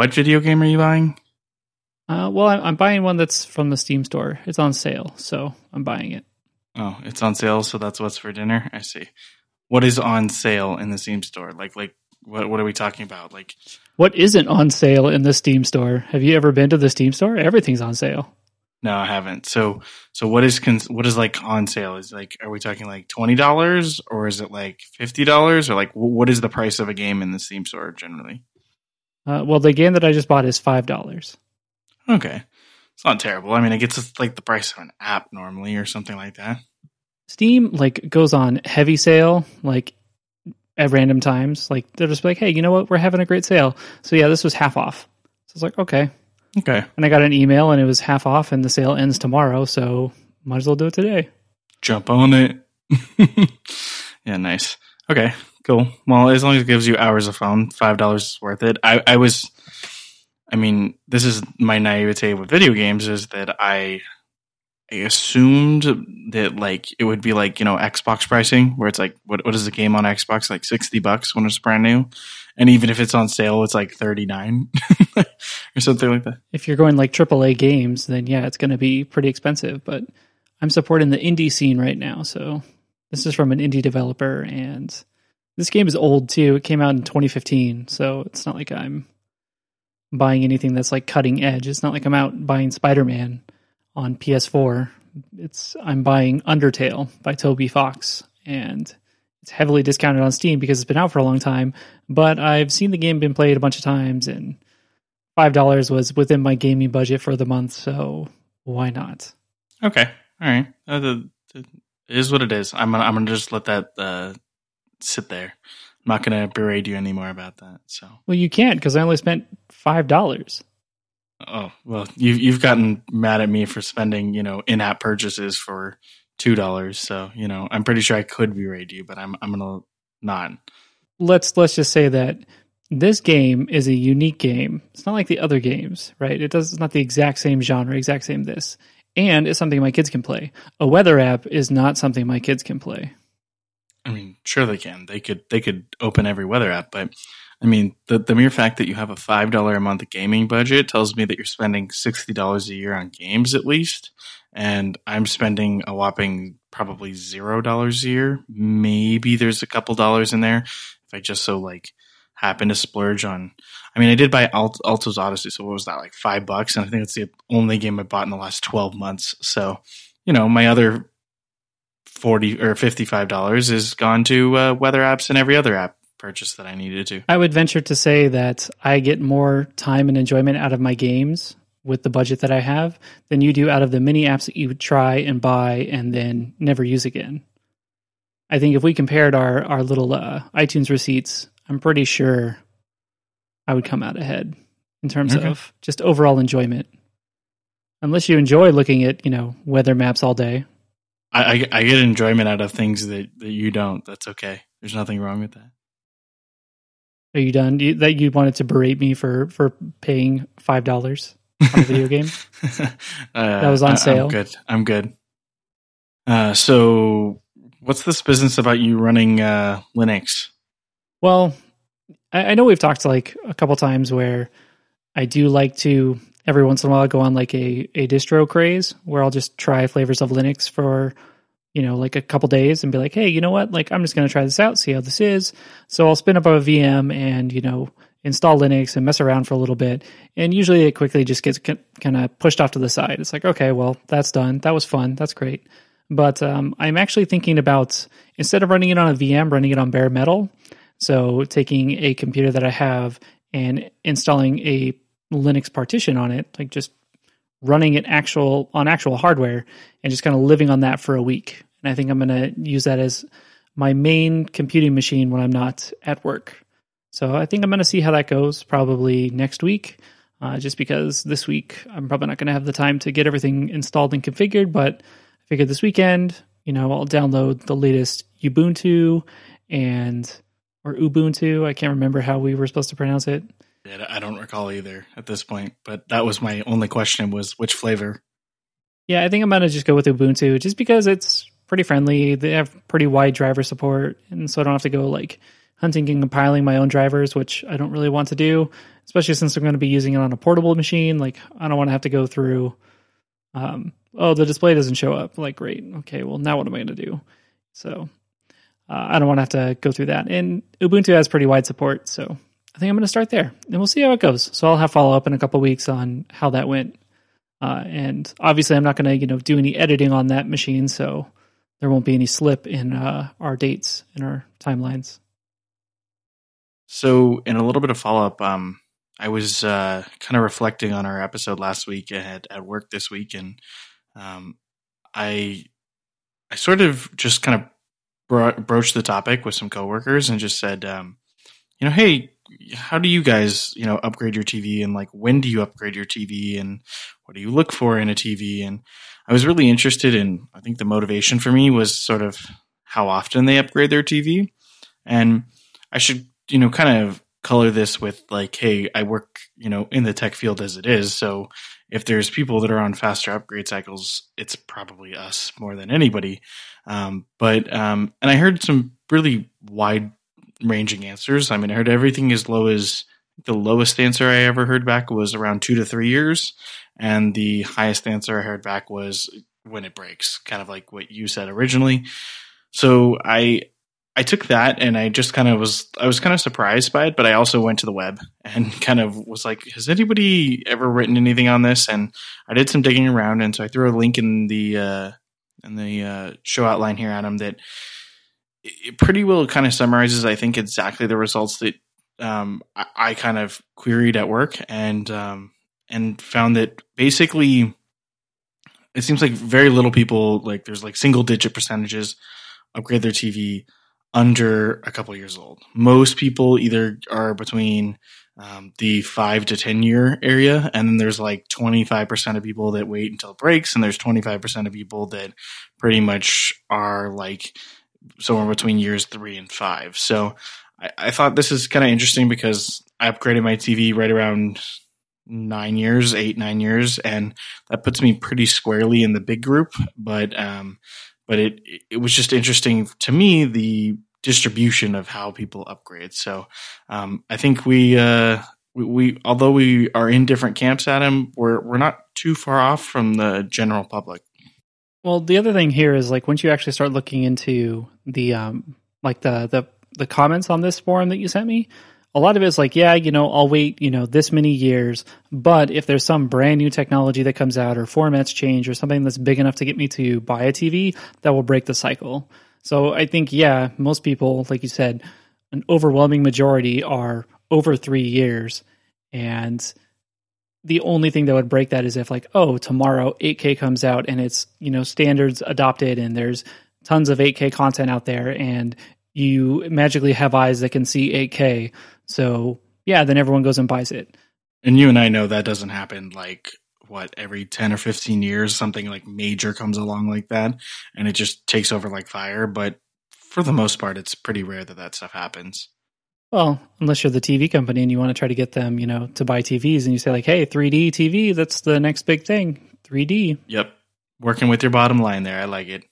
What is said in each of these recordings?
What video game are you buying? Uh, well, I'm, I'm buying one that's from the Steam store. It's on sale, so I'm buying it. Oh, it's on sale, so that's what's for dinner. I see. What is on sale in the Steam store? Like, like what? What are we talking about? Like, What isn't on sale in the Steam store? Have you ever been to the Steam store? Everything's on sale. no, I haven't. So, so what is cons- what is like on sale? Is like, are we talking like twenty dollars, or is it like fifty dollars, or like what is the price of a game in the Steam store generally? Uh, well, the game that I just bought is five dollars. Okay, it's not terrible. I mean, it gets like the price of an app normally, or something like that. Steam like goes on heavy sale like at random times. Like they're just like, hey, you know what? We're having a great sale. So yeah, this was half off. So it's like okay, Okay, and I got an email and it was half off, and the sale ends tomorrow. So might as well do it today. jump on it. yeah, nice. Okay, cool. Well, as long as it gives you hours of fun, five dollars is worth it. I, I was, I mean, this is my naivete with video games is that I, I assumed that like it would be like you know Xbox pricing, where it's like what what is the game on Xbox like sixty bucks when it's brand new, and even if it's on sale, it's like thirty nine or something like that. If you're going like AAA games, then yeah, it's going to be pretty expensive. But I'm supporting the indie scene right now, so this is from an indie developer, and this game is old too. It came out in 2015, so it's not like I'm buying anything that's like cutting edge. It's not like I'm out buying Spider Man on PS4. It's I'm buying Undertale by Toby Fox, and it's heavily discounted on Steam because it's been out for a long time. But I've seen the game been played a bunch of times, and five dollars was within my gaming budget for the month, so why not? Okay, all right. Uh, the, the, it is what it is. I'm gonna I'm gonna just let that uh, sit there. I'm not gonna berate you anymore about that. So, Well, you can't because I only spent five dollars. oh well, you've you've gotten mad at me for spending you know in app purchases for two dollars. So you know I'm pretty sure I could berate you, but I'm I'm gonna not. Let's let's just say that this game is a unique game. It's not like the other games, right? It does it's not the exact same genre, exact same this, and it's something my kids can play. A weather app is not something my kids can play. I mean, sure they can. They could they could open every weather app, but I mean, the the mere fact that you have a five dollar a month gaming budget tells me that you're spending sixty dollars a year on games at least, and I'm spending a whopping probably zero dollars a year. Maybe there's a couple dollars in there if I just so like happen to splurge on. I mean, I did buy Alt- Alto's Odyssey, so what was that like five bucks? And I think it's the only game I bought in the last twelve months. So, you know, my other forty or fifty five dollars is gone to uh, weather apps and every other app purchase that I needed to. I would venture to say that I get more time and enjoyment out of my games with the budget that I have than you do out of the many apps that you would try and buy and then never use again. I think if we compared our our little uh, iTunes receipts, I'm pretty sure I would come out ahead in terms Okay. of just overall enjoyment. Unless you enjoy looking at you know weather maps all day. I, I, I get enjoyment out of things that, that you don't. That's okay. There's nothing wrong with that. Are you done? You, that you wanted to berate me for for paying five dollars on a video game? uh, That was on I- sale. I'm good. I'm good. Uh, so, what's this business about you running uh, Linux? Well, I, I know we've talked like a couple times where I do like to every once in a while I go on like a, a distro craze where I'll just try flavors of Linux for, you know, like a couple days and be like, hey, you know what? Like, I'm just going to try this out, see how this is. So I'll spin up a VM and, you know, install Linux and mess around for a little bit. And usually it quickly just gets kind of pushed off to the side. It's like, okay, well, that's done. That was fun. That's great. But um, I'm actually thinking about instead of running it on a VM, running it on bare metal. So taking a computer that I have and installing a Linux partition on it, like just running it actual on actual hardware and just kind of living on that for a week. And I think I'm going to use that as my main computing machine when I'm not at work. So I think I'm going to see how that goes probably next week. Uh, just because this week I'm probably not going to have the time to get everything installed and configured, but I figured this weekend, you know, I'll download the latest Ubuntu and or Ubuntu. I can't remember how we were supposed to pronounce it. I don't recall either at this point, but that was my only question: was which flavor? Yeah, I think I'm gonna just go with Ubuntu just because it's pretty friendly. They have pretty wide driver support, and so I don't have to go like hunting and compiling my own drivers, which I don't really want to do, especially since I'm going to be using it on a portable machine. Like, I don't want to have to go through, um, oh, the display doesn't show up. Like, great. Okay, well, now what am I going to do? So, uh, I don't want to have to go through that. And Ubuntu has pretty wide support, so I think I'm going to start there, and we'll see how it goes. So I'll have follow up in a couple weeks on how that went. Uh, and obviously, I'm not going to you know do any editing on that machine, so there won't be any slip in uh, our dates in our timelines. So, in a little bit of follow up, um, I was uh, kind of reflecting on our episode last week at at work this week, and um, I I sort of just kind of bro- broached the topic with some coworkers and just said, um, you know, hey, how do you guys, you know, upgrade your TV and like when do you upgrade your TV and what do you look for in a TV? And I was really interested in, I think the motivation for me was sort of how often they upgrade their TV. And I should, you know, kind of color this with like, hey, I work, you know, in the tech field as it is. So if there's people that are on faster upgrade cycles, it's probably us more than anybody. Um, but, um, and I heard some really wide ranging answers. I mean, I heard everything as low as the lowest answer I ever heard back was around two to three years. And the highest answer I heard back was when it breaks, kind of like what you said originally. So I, I took that and I just kind of was I was kind of surprised by it, but I also went to the web and kind of was like, has anybody ever written anything on this? And I did some digging around, and so I threw a link in the uh, in the uh, show outline here, Adam, that it pretty well kind of summarizes, I think, exactly the results that um, I, I, kind of queried at work and um, and found that basically it seems like very little people like there's like single digit percentages upgrade their TV under a couple years old. Most people either are between um, the five to 10 year area, and then there's like 25% of people that wait until it breaks, and there's 25% of people that pretty much are like somewhere between years three and five. So I, I thought this is kind of interesting because I upgraded my TV right around nine years, eight, nine years, and that puts me pretty squarely in the big group. But um, but it it was just interesting to me the distribution of how people upgrade. So um, I think we, uh, we, we although we are in different camps, Adam, we're we're not too far off from the general public. Well, the other thing here is like once you actually start looking into the um, like the the the comments on this forum that you sent me, a lot of it is like, yeah, you know, I'll wait, you know, this many years, but if there's some brand new technology that comes out or formats change or something that's big enough to get me to buy a TV, that will break the cycle. So I think, yeah, most people, like you said, an overwhelming majority are over three years. And the only thing that would break that is if, like, oh, tomorrow 8K comes out and it's, you know, standards adopted and there's tons of 8K content out there and you magically have eyes that can see 8K. So yeah, then everyone goes and buys it. And you and I know that doesn't happen like what every 10 or 15 years something like major comes along like that and it just takes over like fire but for the most part it's pretty rare that that stuff happens well unless you're the tv company and you want to try to get them you know to buy tvs and you say like hey 3d tv that's the next big thing. 3d yep. Working with your bottom line there. I like it.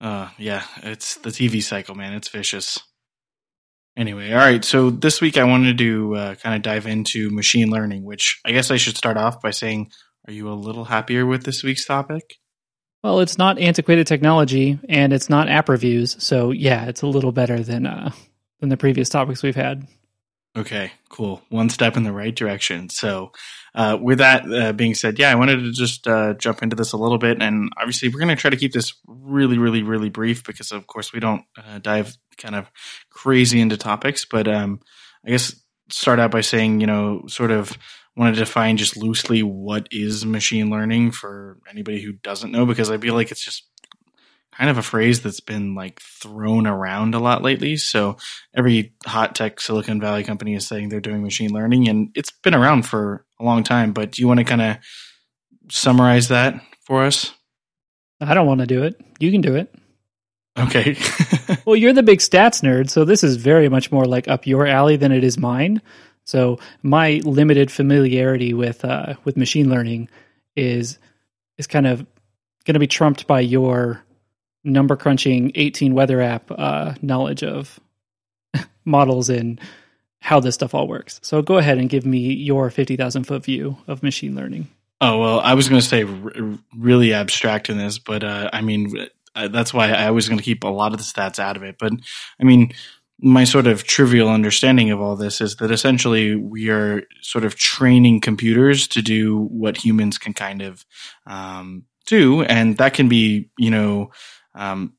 Uh yeah it's the tv cycle man. It's vicious. Anyway, all right. So this week I wanted to uh, kind of dive into machine learning, which I guess I should start off by saying, are you a little happier with this week's topic? Well, it's not antiquated technology and it's not app reviews, so yeah, it's a little better than uh, than the previous topics we've had. Okay, cool. One step in the right direction. So, uh, with that uh, being said, yeah, I wanted to just uh, jump into this a little bit, and obviously, we're going to try to keep this really, really, really brief because, of course, we don't uh, dive kind of crazy into topics. But um, I guess start out by saying, you know, sort of want to define just loosely what is machine learning for anybody who doesn't know, because I feel like it's just kind of a phrase that's been like thrown around a lot lately. So every hot tech Silicon Valley company is saying they're doing machine learning, and it's been around for a long time. But do you want to kind of summarize that for us? I don't want to do it. You can do it. Okay. well, you're the big stats nerd, so this is very much more like up your alley than it is mine. So my limited familiarity with uh, with machine learning is is kind of going to be trumped by your number crunching 18 weather app uh, knowledge of models and how this stuff all works. So go ahead and give me your 50,000 foot view of machine learning. Oh, well, I was going to say r- really abstract in this, but uh, I mean, uh, that's why I was going to keep a lot of the stats out of it. But I mean, my sort of trivial understanding of all this is that essentially we are sort of training computers to do what humans can kind of um, do, and that can be, you know, um,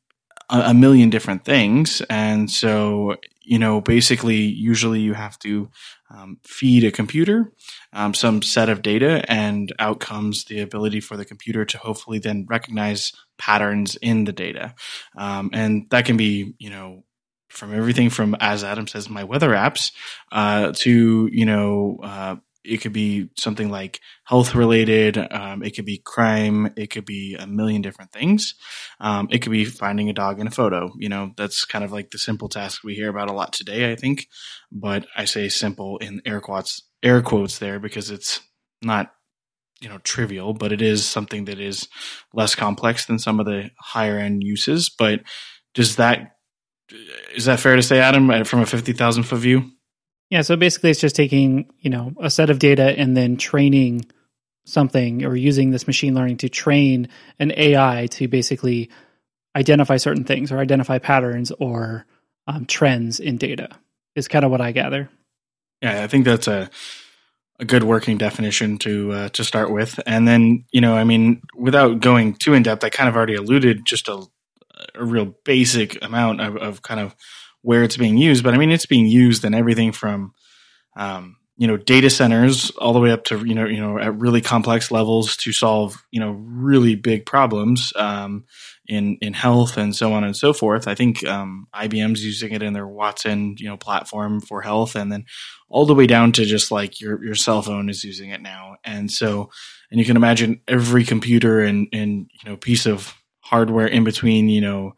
a, a million different things. And so, you know, basically, usually you have to um, feed a computer um, some set of data, and out comes the ability for the computer to hopefully then recognize patterns in the data. Um, and that can be, you know, from everything from, as Adam says, my weather apps uh, to, you know, uh, it could be something like health related. Um, it could be crime. It could be a million different things. Um, it could be finding a dog in a photo. You know, that's kind of like the simple task we hear about a lot today, I think. But I say simple in air quotes, air quotes there because it's not, you know, trivial, but it is something that is less complex than some of the higher end uses. But does that, is that fair to say, Adam, from a 50,000 foot view? Yeah, so basically it's just taking, you know, a set of data and then training something or using this machine learning to train an AI to basically identify certain things or identify patterns or um, trends in data is kind of what I gather. Yeah, I think that's a a good working definition to uh, to start with, and then you know, I mean, without going too in depth, I kind of already alluded just a, a real basic amount of, of kind of where it's being used, but I mean, it's being used in everything from, um, you know, data centers all the way up to, you know, you know, at really complex levels to solve, you know, really big problems, um, in, in health and so on and so forth. I think, um, IBM's using it in their Watson, you know, platform for health and then all the way down to just like your, your cell phone is using it now. And so, and you can imagine every computer and, and, you know, piece of hardware in between, you know,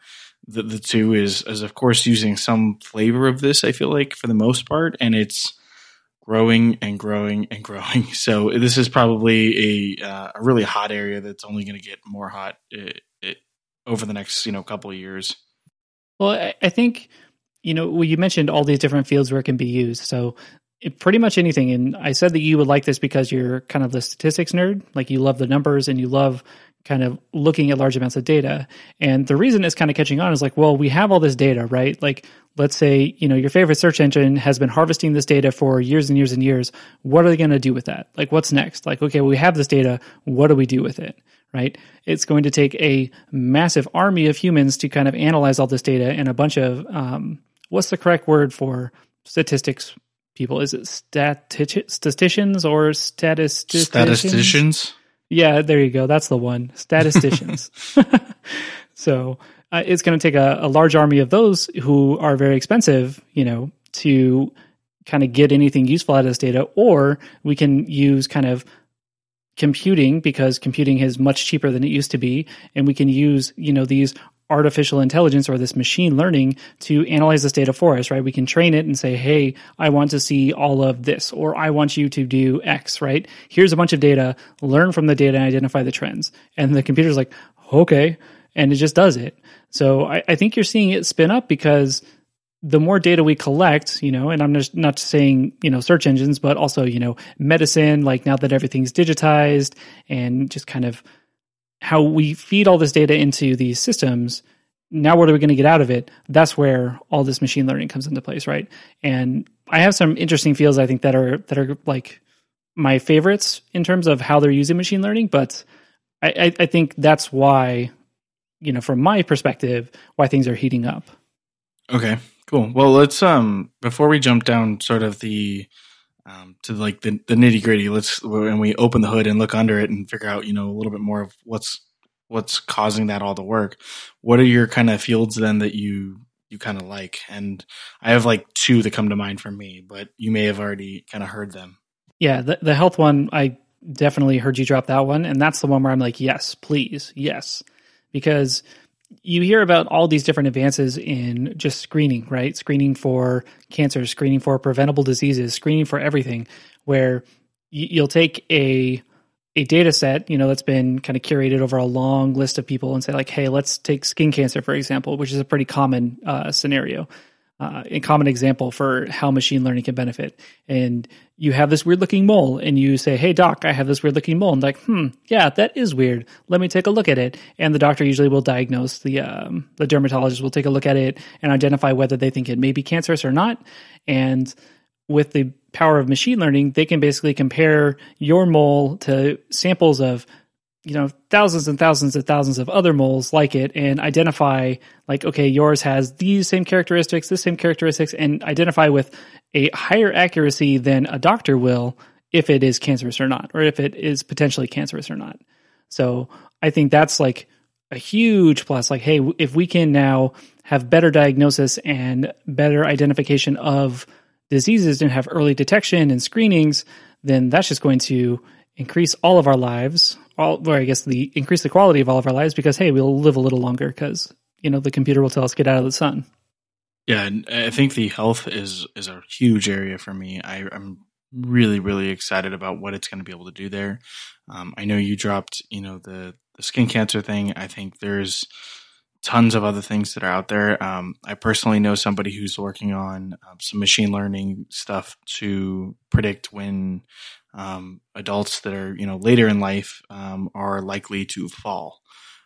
the, the two is is of course using some flavor of this. I feel like for the most part, and it's growing and growing and growing. So this is probably a uh, a really hot area that's only going to get more hot it, uh, it, over the next you know couple of years. Well, I, I think you know well, you mentioned all these different fields where it can be used. So it, pretty much anything. And I said that you would like this because you're kind of the statistics nerd. Like you love the numbers and you love kind of looking at large amounts of data. And the reason it's kind of catching on is like, well, we have all this data, right? Like, let's say, you know, your favorite search engine has been harvesting this data for years and years and years. What are they going to do with that? Like, what's next? Like, okay, well, we have this data. What do we do with it? Right? It's going to take a massive army of humans to kind of analyze all this data and a bunch of, um, what's the correct word for statistics people? Is it statisticians or statisticians? Statisticians? Yeah, there you go. That's the one. Statisticians. so uh, it's going to take a, a, large army of those who are very expensive, you know, to kind of get anything useful out of this data, or we can use kind of computing because computing is much cheaper than it used to be, and we can use you know these artificial intelligence or this machine learning to analyze this data for us, right? We can train it and say, hey, I want to see all of this, or I want you to do X, right? Here's a bunch of data, learn from the data and identify the trends. And the computer's like, okay. And it just does it. So I, I think you're seeing it spin up because the more data we collect, you know, and I'm just not saying, you know, search engines, but also, you know, medicine, like now that everything's digitized and just kind of how we feed all this data into these systems now what are we going to get out of it? That's where all this machine learning comes into place right? And i have some interesting fields i think that are that are like my favorites in terms of how they're using machine learning but i i think that's why you know from my perspective why things are heating up. Okay cool. Well let's um before we jump down sort of the um, to like the, the nitty gritty. Let's when we open the hood and look under it and figure out you know a little bit more of what's what's causing that all to work. What are your kind of fields then that you you kind of like? And I have like two that come to mind for me, but you may have already kind of heard them. Yeah, the the health one I definitely heard you drop that one, and that's the one where I'm like, yes, please, yes, because you hear about all these different advances in just screening, right? Screening for cancer, screening for preventable diseases, screening for everything, where you'll take a a data set, you know, that's been kind of curated over a long list of people and say like, hey, let's take skin cancer for example, which is a pretty common uh, scenario. Uh, a common example for how machine learning can benefit. And you have this weird looking mole, and you say, "Hey, doc, I have this weird looking mole." And like, hmm, yeah, that is weird. Let me take a look at it. And the doctor usually will diagnose the um, the dermatologist will take a look at it and identify whether they think it may be cancerous or not. And with the power of machine learning, they can basically compare your mole to samples of you know thousands and thousands and thousands of other moles like it and identify like okay yours has these same characteristics this same characteristics and identify with a higher accuracy than a doctor will if it is cancerous or not or if it is potentially cancerous or not. So i think that's like a huge plus. Like hey if we can now have better diagnosis and better identification of diseases and have early detection and screenings then that's just going to increase all of our lives all, or I guess the increase the quality of all of our lives because hey, we'll live a little longer because you know the computer will tell us get out of the sun. Yeah, and I think the health is is a huge area for me. I, am really really excited about what it's going to be able to do there. Um, I know you dropped you know the the skin cancer thing. I think there's tons of other things that are out there. Um, I personally know somebody who's working on um, some machine learning stuff to predict when um, adults that are you know later in life um, are likely to fall,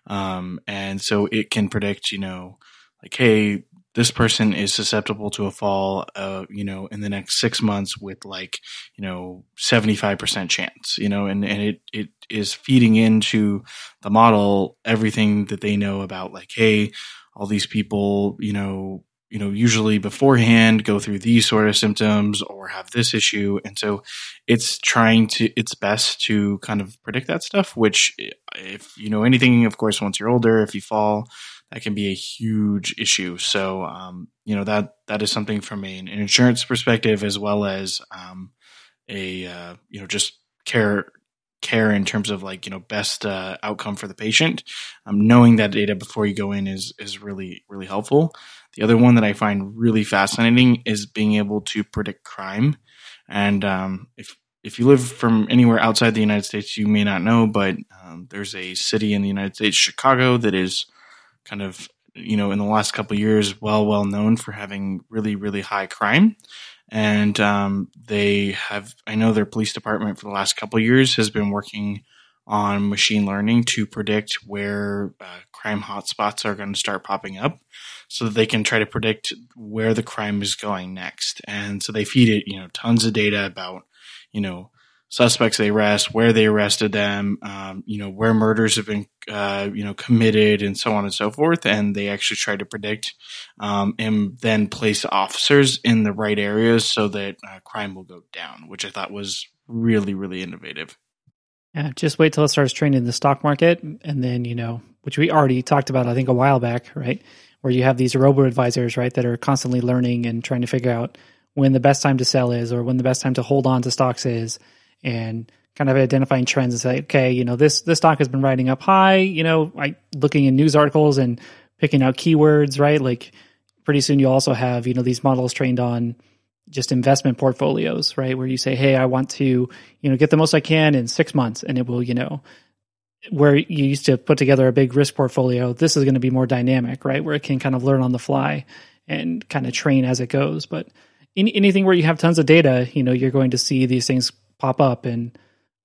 um, and so it can predict you know like hey this person is susceptible to a fall uh, you know in the next six months with like you know 75% chance you know and, and it, it is feeding into the model everything that they know about like hey all these people you know you know, usually beforehand go through these sort of symptoms or have this issue. And so it's trying to, its best to kind of predict that stuff, which if you know anything, of course, once you're older, if you fall, that can be a huge issue. So, um, you know, that, that is something from an insurance perspective as well as, um, a, uh, you know, just care, care in terms of like you know best uh, outcome for the patient um, knowing that data before you go in is is really really helpful the other one that I find really fascinating is being able to predict crime. And um, if if you live from anywhere outside the United States, you may not know, but um, there's a city in the United States, Chicago, that is kind of you know in the last couple years well well known for having really really high crime. And um, they have, I know their police department for the last couple years has been working on machine learning to predict where uh, crime hotspots are going to start popping up so that they can try to predict where the crime is going next. And so they feed it, you know, tons of data about, you know, suspects they arrest, where they arrested them, um, you know, where murders have been, uh, you know, committed and so on and so forth. And they actually try to predict, um, and then place officers in the right areas so that uh, crime will go down, which I thought was really, really innovative. Yeah, just wait till it starts trading in the stock market, and then you know, which we already talked about, I think, a while back, right? where you have these robo advisors, right, that are constantly learning and trying to figure out when the best time to sell is or when the best time to hold on to stocks is and kind of identifying trends and say, okay, you know, this this stock has been riding up high, you know, I looking in news articles and picking out keywords, right? Like pretty soon you also have, you know, these models trained on just investment portfolios, right? Where you say, Hey, I want to, you know, get the most I can in six months and it will, you know, where you used to put together a big risk portfolio, this is going to be more dynamic, right? Where it can kind of learn on the fly and kind of train as it goes. But in, anything where you have tons of data, you know, you're going to see these things pop up. And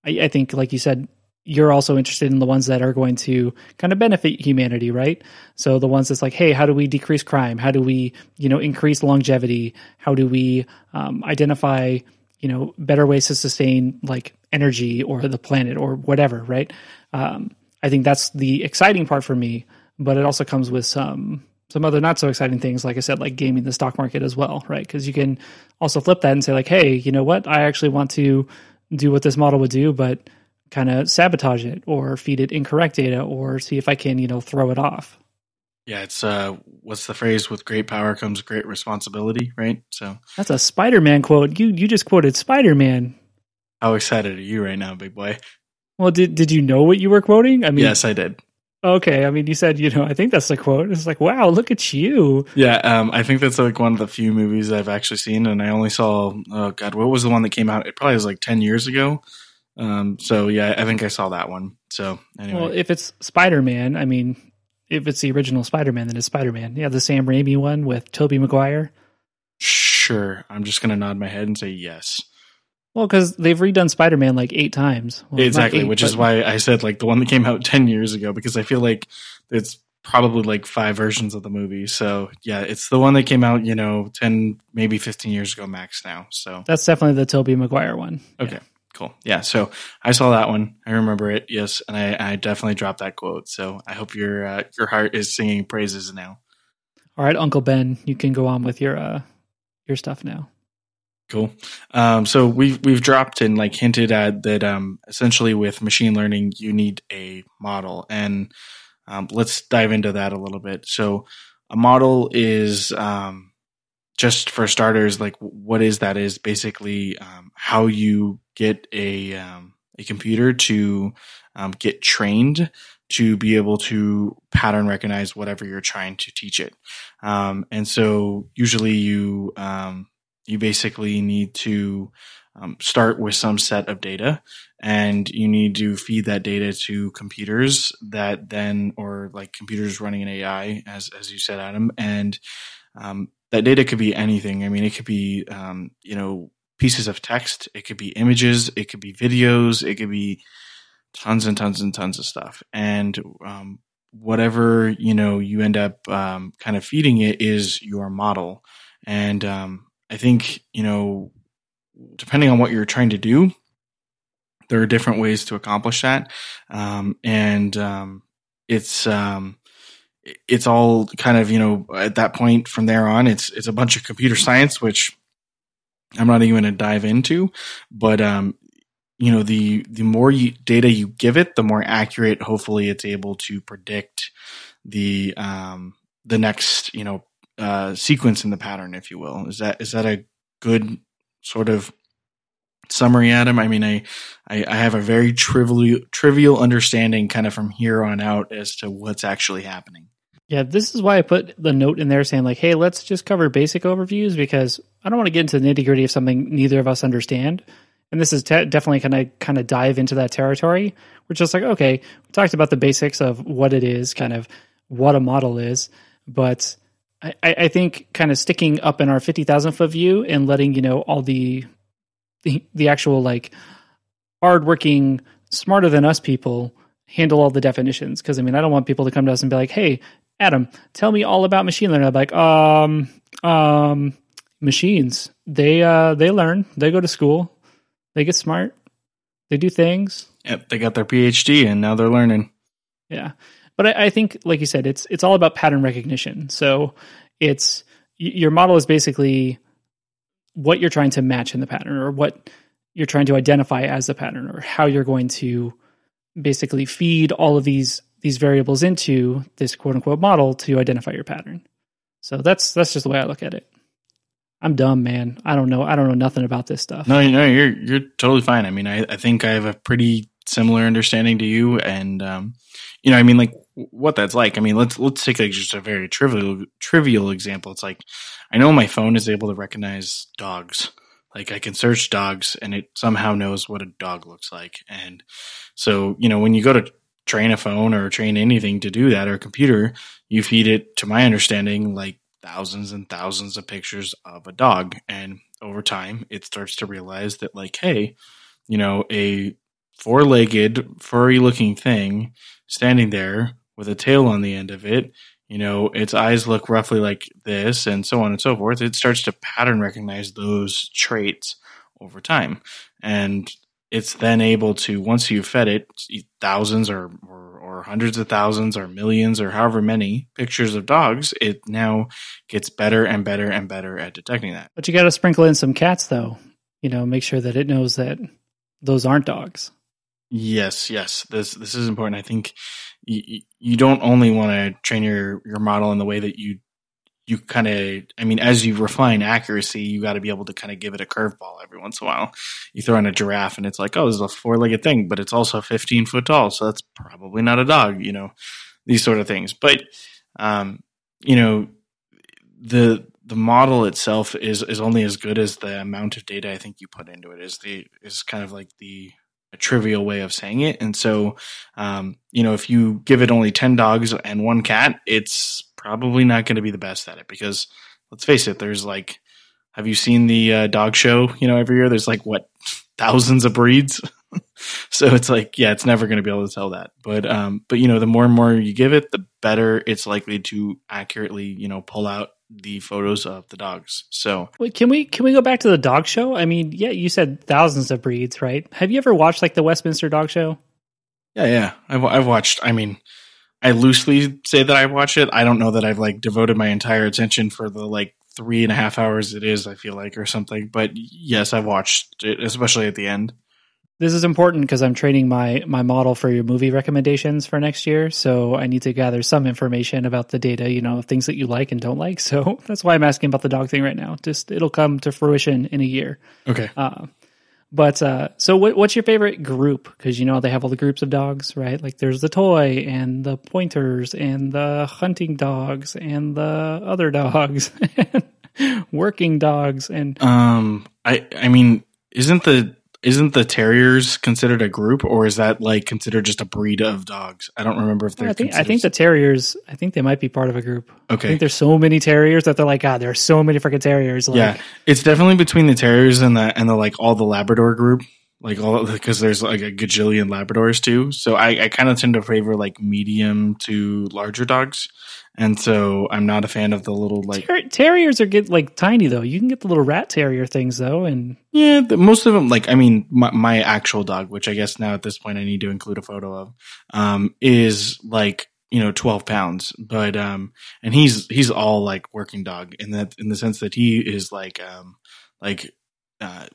I, I think, like you said, you're also interested in the ones that are going to kind of benefit humanity, right? So the ones that's like, hey, how do we decrease crime? How do we, you know, increase longevity? How do we um, identify, you know, better ways to sustain like energy or the planet or whatever, right? Um, I think that's the exciting part for me, but it also comes with some some other not so exciting things, like I said, like gaming the stock market as well, right? Because you can also flip that and say, like, hey, you know what? I actually want to do what this model would do, but kind of sabotage it or feed it incorrect data or see if I can, you know, throw it off. Yeah, it's uh what's the phrase with great power comes great responsibility, right? So That's a Spider-Man quote. You you just quoted Spider-Man. How excited are you right now, big boy? Well, did did you know what you were quoting? I mean, yes, I did. Okay, I mean, you said you know. I think that's the quote. It's like, wow, look at you. Yeah, um, I think that's like one of the few movies I've actually seen, and I only saw. Oh God, what was the one that came out? It probably was like ten years ago. Um, so yeah, I think I saw that one. So anyway, well, if it's Spider Man, I mean, if it's the original Spider Man, then it's Spider Man. Yeah, the Sam Raimi one with Tobey Maguire. Sure. I'm just going to nod my head and say yes. Well, because they've redone Spider Man like eight times. Well, exactly, eight, which is why I said like the one that came out 10 years ago, because I feel like it's probably like five versions of the movie. So yeah, it's the one that came out, you know, 10, maybe 15 years ago max now. So that's definitely the Tobey Maguire one. Okay. Yeah. Cool. Yeah. So I saw that one. I remember it. Yes. And I, I definitely dropped that quote. So I hope your, uh, your heart is singing praises now. All right, Uncle Ben, you can go on with your, uh, your stuff now. Cool. Um, so we've we've dropped and like hinted at that. Um, essentially, with machine learning, you need a model, and um, let's dive into that a little bit. So, a model is um, just for starters, like what is that? Is basically um, how you get a um, a computer to get trained to be able to pattern recognize whatever you're trying to teach it. And so usually you you basically need to um, start with some set of data and you need to feed that data to computers that then or like computers running an ai as as you said adam and um, that data could be anything. I mean it could be um, you know pieces of text it could be images it could be videos it could be tons and tons and tons of stuff. And um, whatever you know you end up um, kind of feeding it is your model. And um, I think, you know, depending on what you're trying to do, there are different ways to accomplish that. Um, and, um, it's, um, it's all kind of, you know, at that point from there on, it's, it's a bunch of computer science, which I'm not even going to dive into, but, um, you know, the, the more you, data you give it, the more accurate, hopefully it's able to predict the, um, the next, you know, uh, sequence in the pattern, if you will. Is that is that a good sort of summary, Adam? I mean, I I, I have a very trivial trivial understanding, kind of from here on out, as to what's actually happening. Yeah, this is why I put the note in there saying like, "Hey, let's just cover basic overviews," because I don't want to get into the nitty gritty of something neither of us understand. And this is te- definitely kind of kind of dive into that territory. We're just like, okay, we talked about the basics of what it is, kind of what a model is, but I, I think kind of sticking up in our 50,000 foot view and letting, you know, all the, the, the actual like hardworking, smarter than us people handle all the definitions. Cause I mean, I don't want people to come to us and be like, Hey, Adam, tell me all about machine learning. I'm like, um, um, machines, they, uh, they learn, they go to school, they get smart, they do things. Yep. They got their PhD and now they're learning. Yeah. But I, I think, like you said, it's it's all about pattern recognition. So it's your model is basically what you're trying to match in the pattern, or what you're trying to identify as the pattern, or how you're going to basically feed all of these these variables into this quote unquote model to identify your pattern. So that's that's just the way I look at it. I'm dumb, man. I don't know. I don't know nothing about this stuff. No, no, you're you're totally fine. I mean, I, I think I have a pretty similar understanding to you, and um, you know, I mean, like what that's like. I mean, let's let's take like just a very trivial trivial example. It's like I know my phone is able to recognize dogs. Like I can search dogs and it somehow knows what a dog looks like. And so, you know, when you go to train a phone or train anything to do that or a computer, you feed it, to my understanding, like thousands and thousands of pictures of a dog. And over time, it starts to realize that, like, hey, you know, a four legged, furry looking thing standing there with a tail on the end of it, you know, its eyes look roughly like this, and so on and so forth. It starts to pattern recognize those traits over time. And it's then able to, once you've fed it thousands or, or, or hundreds of thousands or millions or however many pictures of dogs, it now gets better and better and better at detecting that. But you got to sprinkle in some cats, though. You know, make sure that it knows that those aren't dogs. Yes, yes. This this is important. I think you, you don't only want to train your your model in the way that you you kind of I mean as you refine accuracy, you got to be able to kind of give it a curveball every once in a while. You throw in a giraffe and it's like, oh, this is a four legged thing, but it's also 15 foot tall, so that's probably not a dog. You know, these sort of things. But um, you know, the the model itself is is only as good as the amount of data I think you put into it. Is the is kind of like the a trivial way of saying it. And so, um, you know, if you give it only 10 dogs and one cat, it's probably not going to be the best at it because let's face it, there's like have you seen the uh, dog show? You know, every year there's like what thousands of breeds. so it's like, yeah, it's never going to be able to tell that. But, um, but you know, the more and more you give it, the better it's likely to accurately, you know, pull out the photos of the dogs. So Wait, can we can we go back to the dog show? I mean, yeah, you said thousands of breeds, right? Have you ever watched like the Westminster Dog Show? Yeah, yeah, I've I've watched. I mean, I loosely say that I watch it. I don't know that I've like devoted my entire attention for the like three and a half hours it is. I feel like or something. But yes, I've watched it, especially at the end. This is important because I'm training my my model for your movie recommendations for next year. So I need to gather some information about the data, you know, things that you like and don't like. So that's why I'm asking about the dog thing right now. Just it'll come to fruition in a year. Okay. Uh, but uh, so what, what's your favorite group? Because you know they have all the groups of dogs, right? Like there's the toy and the pointers and the hunting dogs and the other dogs, working dogs, and um, I I mean, isn't the isn't the terriers considered a group or is that like considered just a breed of dogs i don't remember if they're I think I think the terriers I think they might be part of a group. okay I think there's so many terriers that they're like, God, there are so many freaking terriers. Like, yeah it's definitely between the terriers and the and the like all the labrador group like all because there's like a gajillion labradors too so i i kind of tend to favor like medium to larger dogs and so i'm not a fan of the little like Ter- terriers are get like tiny though. You can get the little rat terrier things though, and Yeah, the, most of them, like, I mean, my, my actual dog, which I guess now at this point I need to include a photo of, um, is like, you know, 12 pounds, but, um, and he's, he's all like working dog in that, in the sense that he is like, um, like, uh,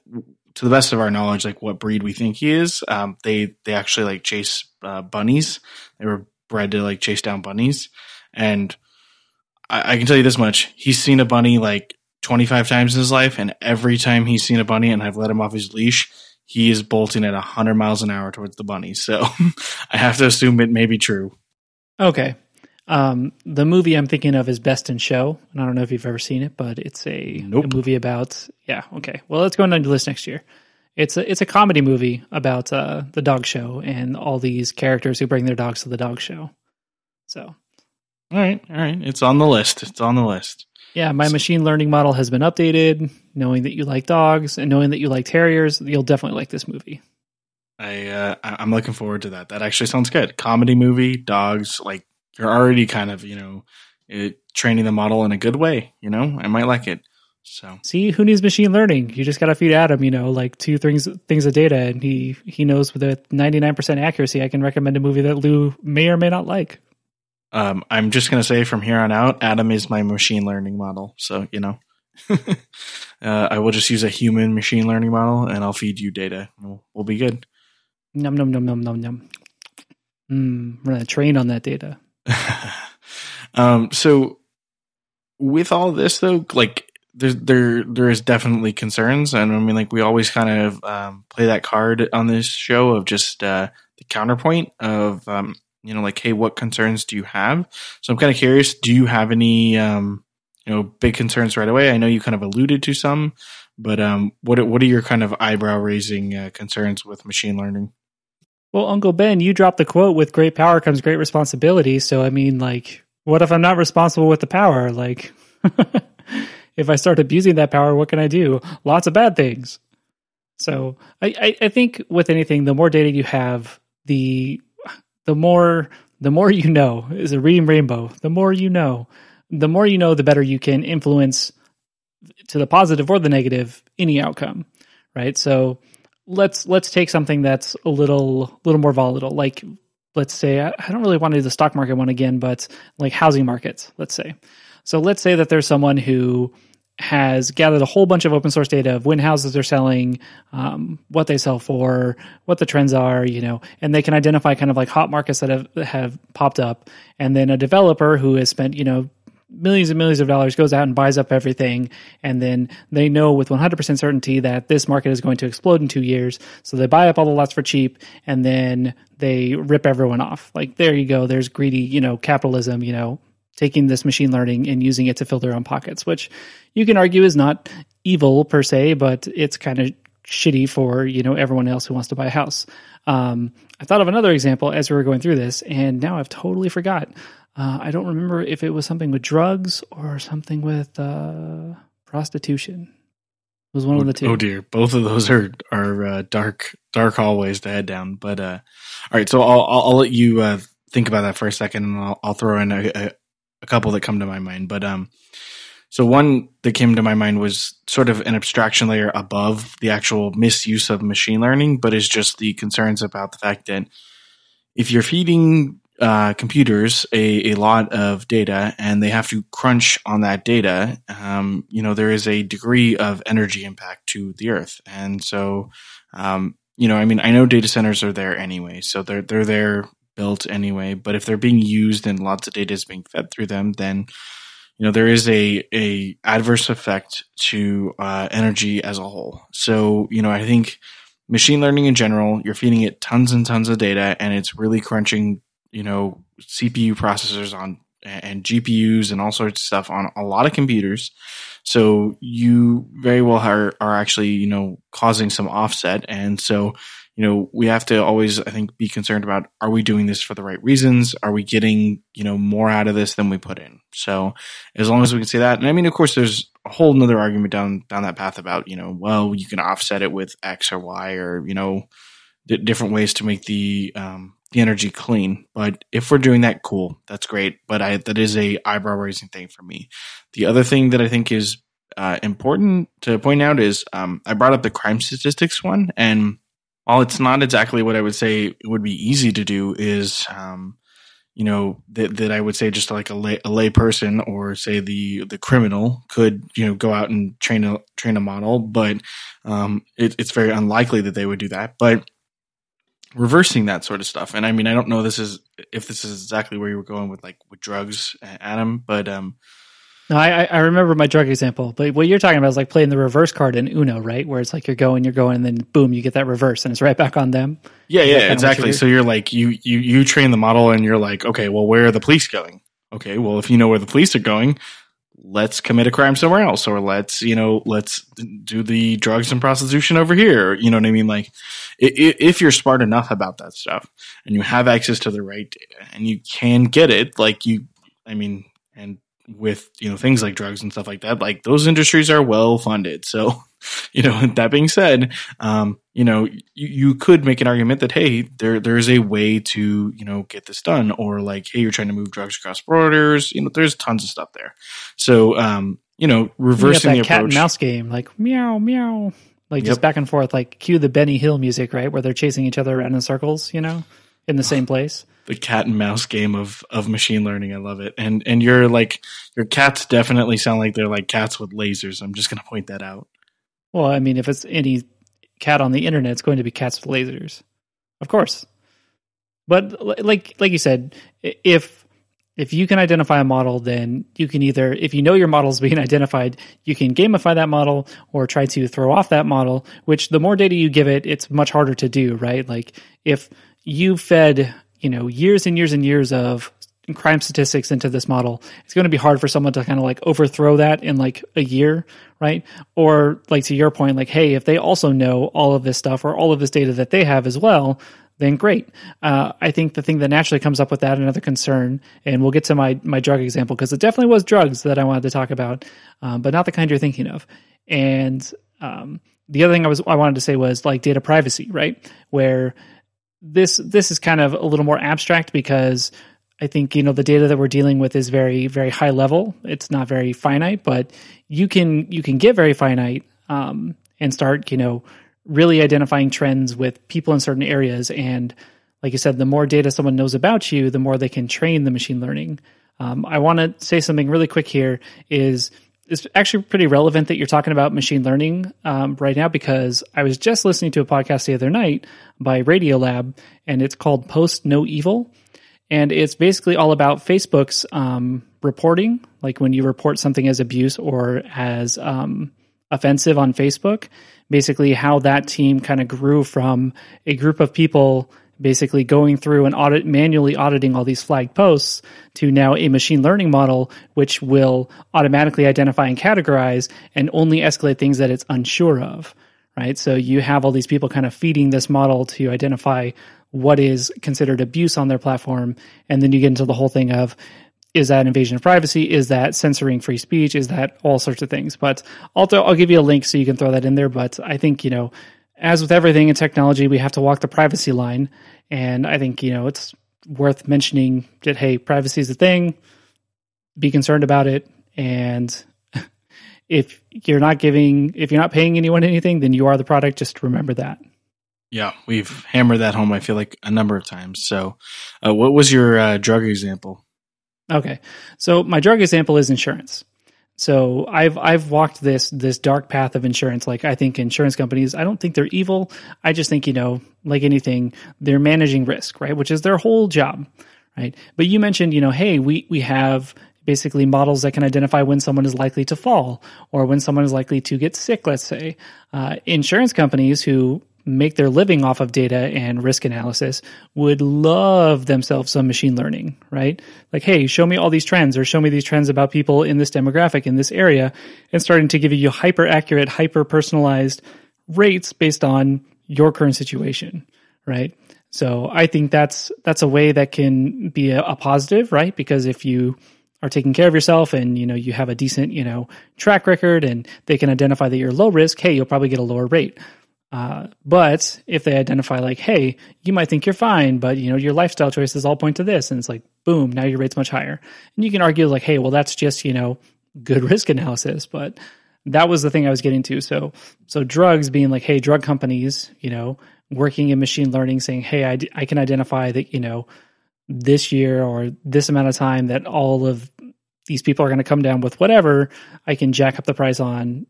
to the best of our knowledge, like what breed we think he is, um, they, they actually like chase, uh, bunnies. They were bred to like chase down bunnies. And I, I can tell you this much. He's seen a bunny like 25 times in his life, and every time he's seen a bunny and I've let him off his leash, he is bolting at 100 miles an hour towards the bunny. So I have to assume it may be true. okay. Um, the movie I'm thinking of is Best in Show, and I don't know if you've ever seen it, but it's a, Nope. a movie about yeah. Okay, well, let's go on the list next year. It's a it's a comedy movie about uh, the dog show and all these characters who bring their dogs to the dog show. So All right. All right. It's on the list. It's on the list. Yeah, my machine learning model has been updated. Knowing that you like dogs and knowing that you like terriers, you'll definitely like this movie. I, uh, I'm looking forward to that. That actually sounds good. Comedy movie, dogs, like you're already kind of, you know, it, training the model in a good way. You know, I might like it. So See, who needs machine learning? You just got to feed Adam, you know, like two things things of data, and he he knows with a ninety nine percent accuracy. I can recommend a movie that Lou may or may not like. Um, I'm just going to say from here on out, Adam is my machine learning model. So, you know, uh, I will just use a human machine learning model and I'll feed you data. We'll, we'll be good. Num num num num num num. Mm, we're gonna train on that data. um, so with all this though, like there, there, there is definitely concerns. And I mean, like we always kind of, um, play that card on this show of just, uh, the counterpoint of, um, you know, like, Hey, what concerns do you have? So I'm kind of curious, do you have any, um, you know, big concerns right away? I know you kind of alluded to some, but, um, what, what are your kind of eyebrow raising, uh, concerns with machine learning? Well, Uncle Ben, you dropped the quote with great power comes great responsibility. So, I mean, like, what if I'm not responsible with the power? Like, if I start abusing that power, what can I do? Lots of bad things. So, I, I, I think with anything, the more data you have, the the more the more you know is a reading rainbow. The more you know, the more you know, the better you can influence to the positive or the negative any outcome, right? So, let's let's take something that's a little little more volatile like let's say I, I don't really want to do the stock market one again but like housing markets let's say so let's say that there's someone who has gathered a whole bunch of open source data of when houses are selling um, what they sell for what the trends are you know and they can identify kind of like hot markets that have have popped up. And then a developer who has spent you know millions and millions of dollars goes out and buys up everything. And then they know with 100% certainty that this market is going to explode in two years. So they buy up all the lots for cheap and then they rip everyone off. Like there you go. There's greedy you know capitalism you know taking this machine learning and using it to fill their own pockets which you can argue is not evil per se but it's kind of shitty for you know everyone else who wants to buy a house um, i thought of another example as we were going through this and now i've totally forgot uh, I don't remember if it was something with drugs or something with uh, prostitution. was one oh, of the two. Oh dear, both of those are are uh, dark dark hallways to head down. But uh, all right, so I'll I'll, I'll let you uh, think about that for a second, and I'll, I'll throw in a, a, a couple that come to my mind. But um, so one that came to my mind was sort of an abstraction layer above the actual misuse of machine learning, but is just the concerns about the fact that if you're feeding uh, computers a, a lot of data and they have to crunch on that data, um, you know, there is a degree of energy impact to the earth. And so, um, you know, I mean, I know data centers are there anyway, so they're, they're there built anyway, but if they're being used and lots of data is being fed through them, then, you know, there is a, a adverse effect to, uh, energy as a whole. So, you know, I think, machine learning in general, you're feeding it tons and tons of data and it's really crunching you know CPU processors on and GPUs and all sorts of stuff on a lot of computers. So you very well are, are actually, you know, causing some offset. And so, you know, we have to always, I think, be concerned about are we doing this for the right reasons? Are we getting, you know, more out of this than we put in? So as long as we can say that, and I mean, of course, there's a whole nother argument down down that path about, you know, well, you can offset it with X or Y or, you know, d- different ways to make the um, the energy clean. But if we're doing that, cool, that's great. But I, that is a eyebrow raising thing for me. The other thing that I think is uh, important to point out is um, I brought up the crime statistics one, and while it's not exactly what I would say it would be easy to do, is um, you know that that I would say just like a lay, a lay person or say the the criminal could you know go out and train a train a model, but um, it, it's very unlikely that they would do that. But reversing that sort of stuff. And I mean, I don't know this is if this is exactly where you were going with like with drugs, Adam, but um, no, I I remember my drug example, but what you're talking about is like playing the reverse card in Uno, right? Where it's like you're going, you're going, and then boom, you get that reverse, and it's right back on them. Yeah, yeah, exactly. You're so you're like you you you train the model, and you're like, okay, well, where are the police going? Okay, well, if you know where the police are going, let's commit a crime somewhere else or let's you know let's do the drugs and prostitution over here you know what i mean like if you're smart enough about that stuff and you have access to the right data and you can get it like you i mean and with you know things like drugs and stuff like that like those industries are well funded. So you know that being said um you know you, you could make an argument that hey there there's a way to you know get this done or like hey you're trying to move drugs across borders. You know there's tons of stuff there. So um you know reversing you the cat approach and mouse game like meow meow like just back and forth like cue the benny hill music right where they're chasing each other around in circles you know in the same place the cat and mouse game of of machine learning. I love it. And and you're like your cats definitely sound like they're like cats with lasers. I'm just gonna point that out. well i mean if it's any cat on the internet it's going to be cats with lasers of course but like like you said if if you can identify a model then you can either if you know your model is being identified you can gamify that model or try to throw off that model which the more data you give it it's much harder to do right like if you fed you know years and years and years of crime statistics into this model it's going to be hard for someone to kind of like overthrow that in like a year right? Or like to your point like hey if they also know all of this stuff or all of this data that they have as well then great. Uh, i think the thing that naturally comes up with that another concern and we'll get to my my drug example because it definitely was drugs that i wanted to talk about um, but not the kind you're thinking of. And um, the other thing i was i wanted to say was like data privacy right? Where this this is kind of a little more abstract because I think you know the data that we're dealing with is very very high level. It's not very finite, but you can you can get very finite um, and start you know really identifying trends with people in certain areas. And like you said, the more data someone knows about you, the more they can train the machine learning. Um, I want to say something really quick here. Is it's actually pretty relevant that you're talking about machine learning um, right now because I was just listening to a podcast the other night by Radiolab, and it's called Post No Evil, and it's basically all about Facebook's um, reporting, like when you report something as abuse or as um, offensive on Facebook. Basically, how that team kind of grew from a group of people basically going through and audit manually auditing all these flagged posts to now a machine learning model which will automatically identify and categorize and only escalate things that it's unsure of right so you have all these people kind of feeding this model to identify what is considered abuse on their platform and then you get into the whole thing of is that invasion of privacy? Is that censoring free speech? Is that all sorts of things? But also, I'll give you a link so you can throw that in there. But I think, you know, as with everything in technology, we have to walk the privacy line. And I think, you know, it's worth mentioning that, hey, privacy is a thing. Be concerned about it. And if you're not giving, if you're not paying anyone anything, then you are the product. Just remember that. Yeah, we've hammered that home, I feel like, a number of times. So, uh, what was your uh, drug example? Okay. So my drug example is insurance. So I've I've walked this this dark path of insurance. Like I think insurance companies, I don't think they're evil. I just think, you know, like anything, they're managing risk, right? Which is their whole job. Right. But you mentioned, you know, hey, we we have basically models that can identify when someone is likely to fall or when someone is likely to get sick, let's say. Uh, insurance companies who make their living off of data and risk analysis would love themselves some machine learning, right? Like, hey, show me all these trends or show me these trends about people in this demographic in this area and starting to give you hyper accurate, hyper personalized rates based on your current situation, right? So I think that's that's a way that can be a, a positive, right? Because if you are taking care of yourself and you know you have a decent you know track record and they can identify that you're low risk hey you'll probably get a lower rate uh, but if they identify like, hey, you might think you're fine, but you know your lifestyle choices all point to this, and it's like, boom, now your rate's much higher. And you can argue like, hey, well, that's just you know good risk analysis, but that was the thing I was getting to. So, so drugs being like, hey, drug companies, you know, working in machine learning, saying, hey, I, I can identify that you know this year or this amount of time that all of these people are going to come down with whatever, I can jack up the price on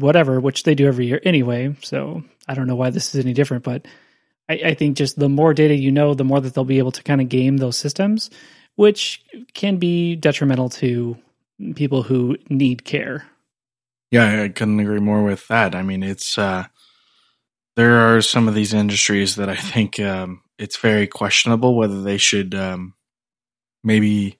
whatever, which they do every year anyway. So I don't know why this is any different, but I, I, think just the more data you know, the more that they'll be able to kind of game those systems, which can be detrimental to people who need care. Yeah, I couldn't agree more with that. I mean, it's uh, there are some of these industries that I think um, it's very questionable whether they should um, maybe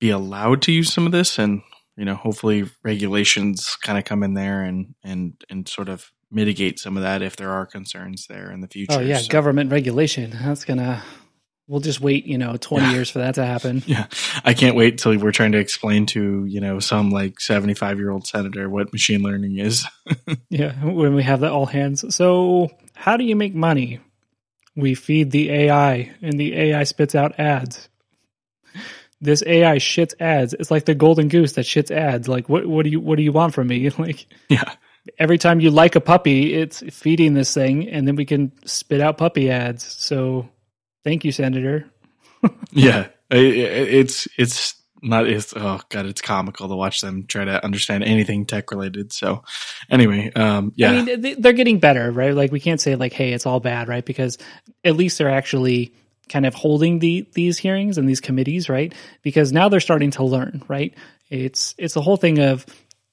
be allowed to use some of this, and you know, hopefully regulations kind of come in there and and and sort of mitigate some of that if there are concerns there in the oh, future. Oh yeah, so. government regulation. That's gonna. We'll just wait, you know, twenty yeah. years for that to happen. Yeah, I can't wait till we're trying to explain to you know some like seventy-five year old senator what machine learning is. yeah, when we have that all hands. So, how do you make money? We feed the AI, and the AI spits out ads this AI shits ads. It's like the golden goose that shits ads. Like, what what do you what do you want from me? Like, yeah. Every time you like a puppy, it's feeding this thing, and then we can spit out puppy ads. So, thank you, Senator. yeah, it's it's not it's oh god it's comical to watch them try to understand anything tech related so anyway um yeah i mean they're getting better right like we can't say like hey it's all bad right because at least they're actually kind of holding the these hearings and these committees, right? Because now they're starting to learn, right? It's it's the whole thing of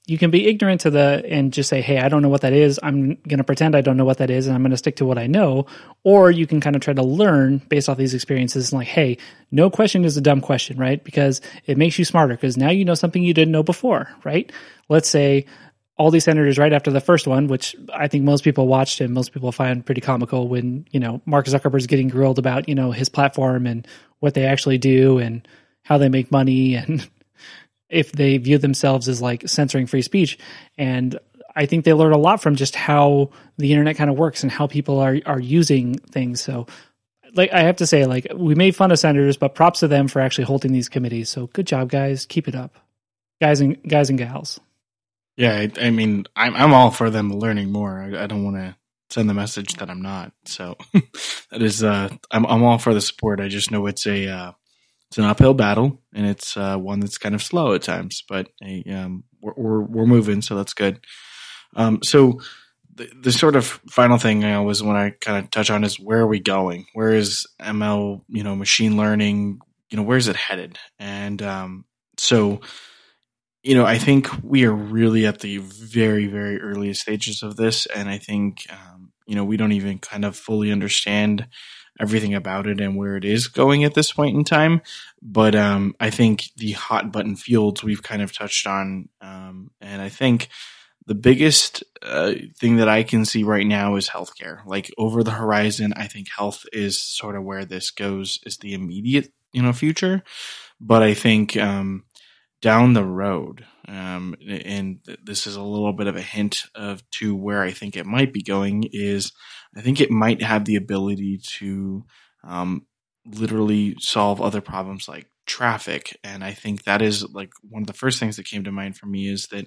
you can be ignorant to the and just say, "Hey, I don't know what that is. I'm going to pretend I don't know what that is and I'm going to stick to what I know." Or you can kind of try to learn based off these experiences and like, "Hey, no question is a dumb question, right? Because it makes you smarter because now you know something you didn't know before, right? Let's say all these senators right after the first one, which I think most people watched and most people find pretty comical when, you know, Mark Zuckerberg's getting grilled about, you know, his platform and what they actually do and how they make money and if they view themselves as like censoring free speech. And I think they learn a lot from just how the internet kind of works and how people are are using things. So like I have to say, like we made fun of senators, but props to them for actually holding these committees. So good job, guys. Keep it up. Guys and guys and gals. Yeah, I, I, mean, I'm I'm all for them learning more. I, I don't want to send the message that I'm not. So that is, uh, I'm I'm all for the support. I just know it's a uh, it's an uphill battle, and it's uh, one that's kind of slow at times. But hey, um, we're, we're, we're moving, so that's good. Um, so the, the sort of final thing I always want to kind of touch on is where are we going? Where is ML? You know, machine learning. You know, where is it headed? And um, so you know, I think we are really at the very, very earliest stages of this. And I think, um, you know, we don't even kind of fully understand everything about it and where it is going at this point in time. But um, I think the hot button fields we've kind of touched on. Um, and I think the biggest uh, thing that I can see right now is healthcare. Like over the horizon, I think health is sort of where this goes, is the immediate, you know, future. but I think um, down the road, um, and this is a little bit of a hint of to where I think it might be going. Is I think it might have the ability to um, literally solve other problems like traffic. And I think that is like one of the first things that came to mind for me is that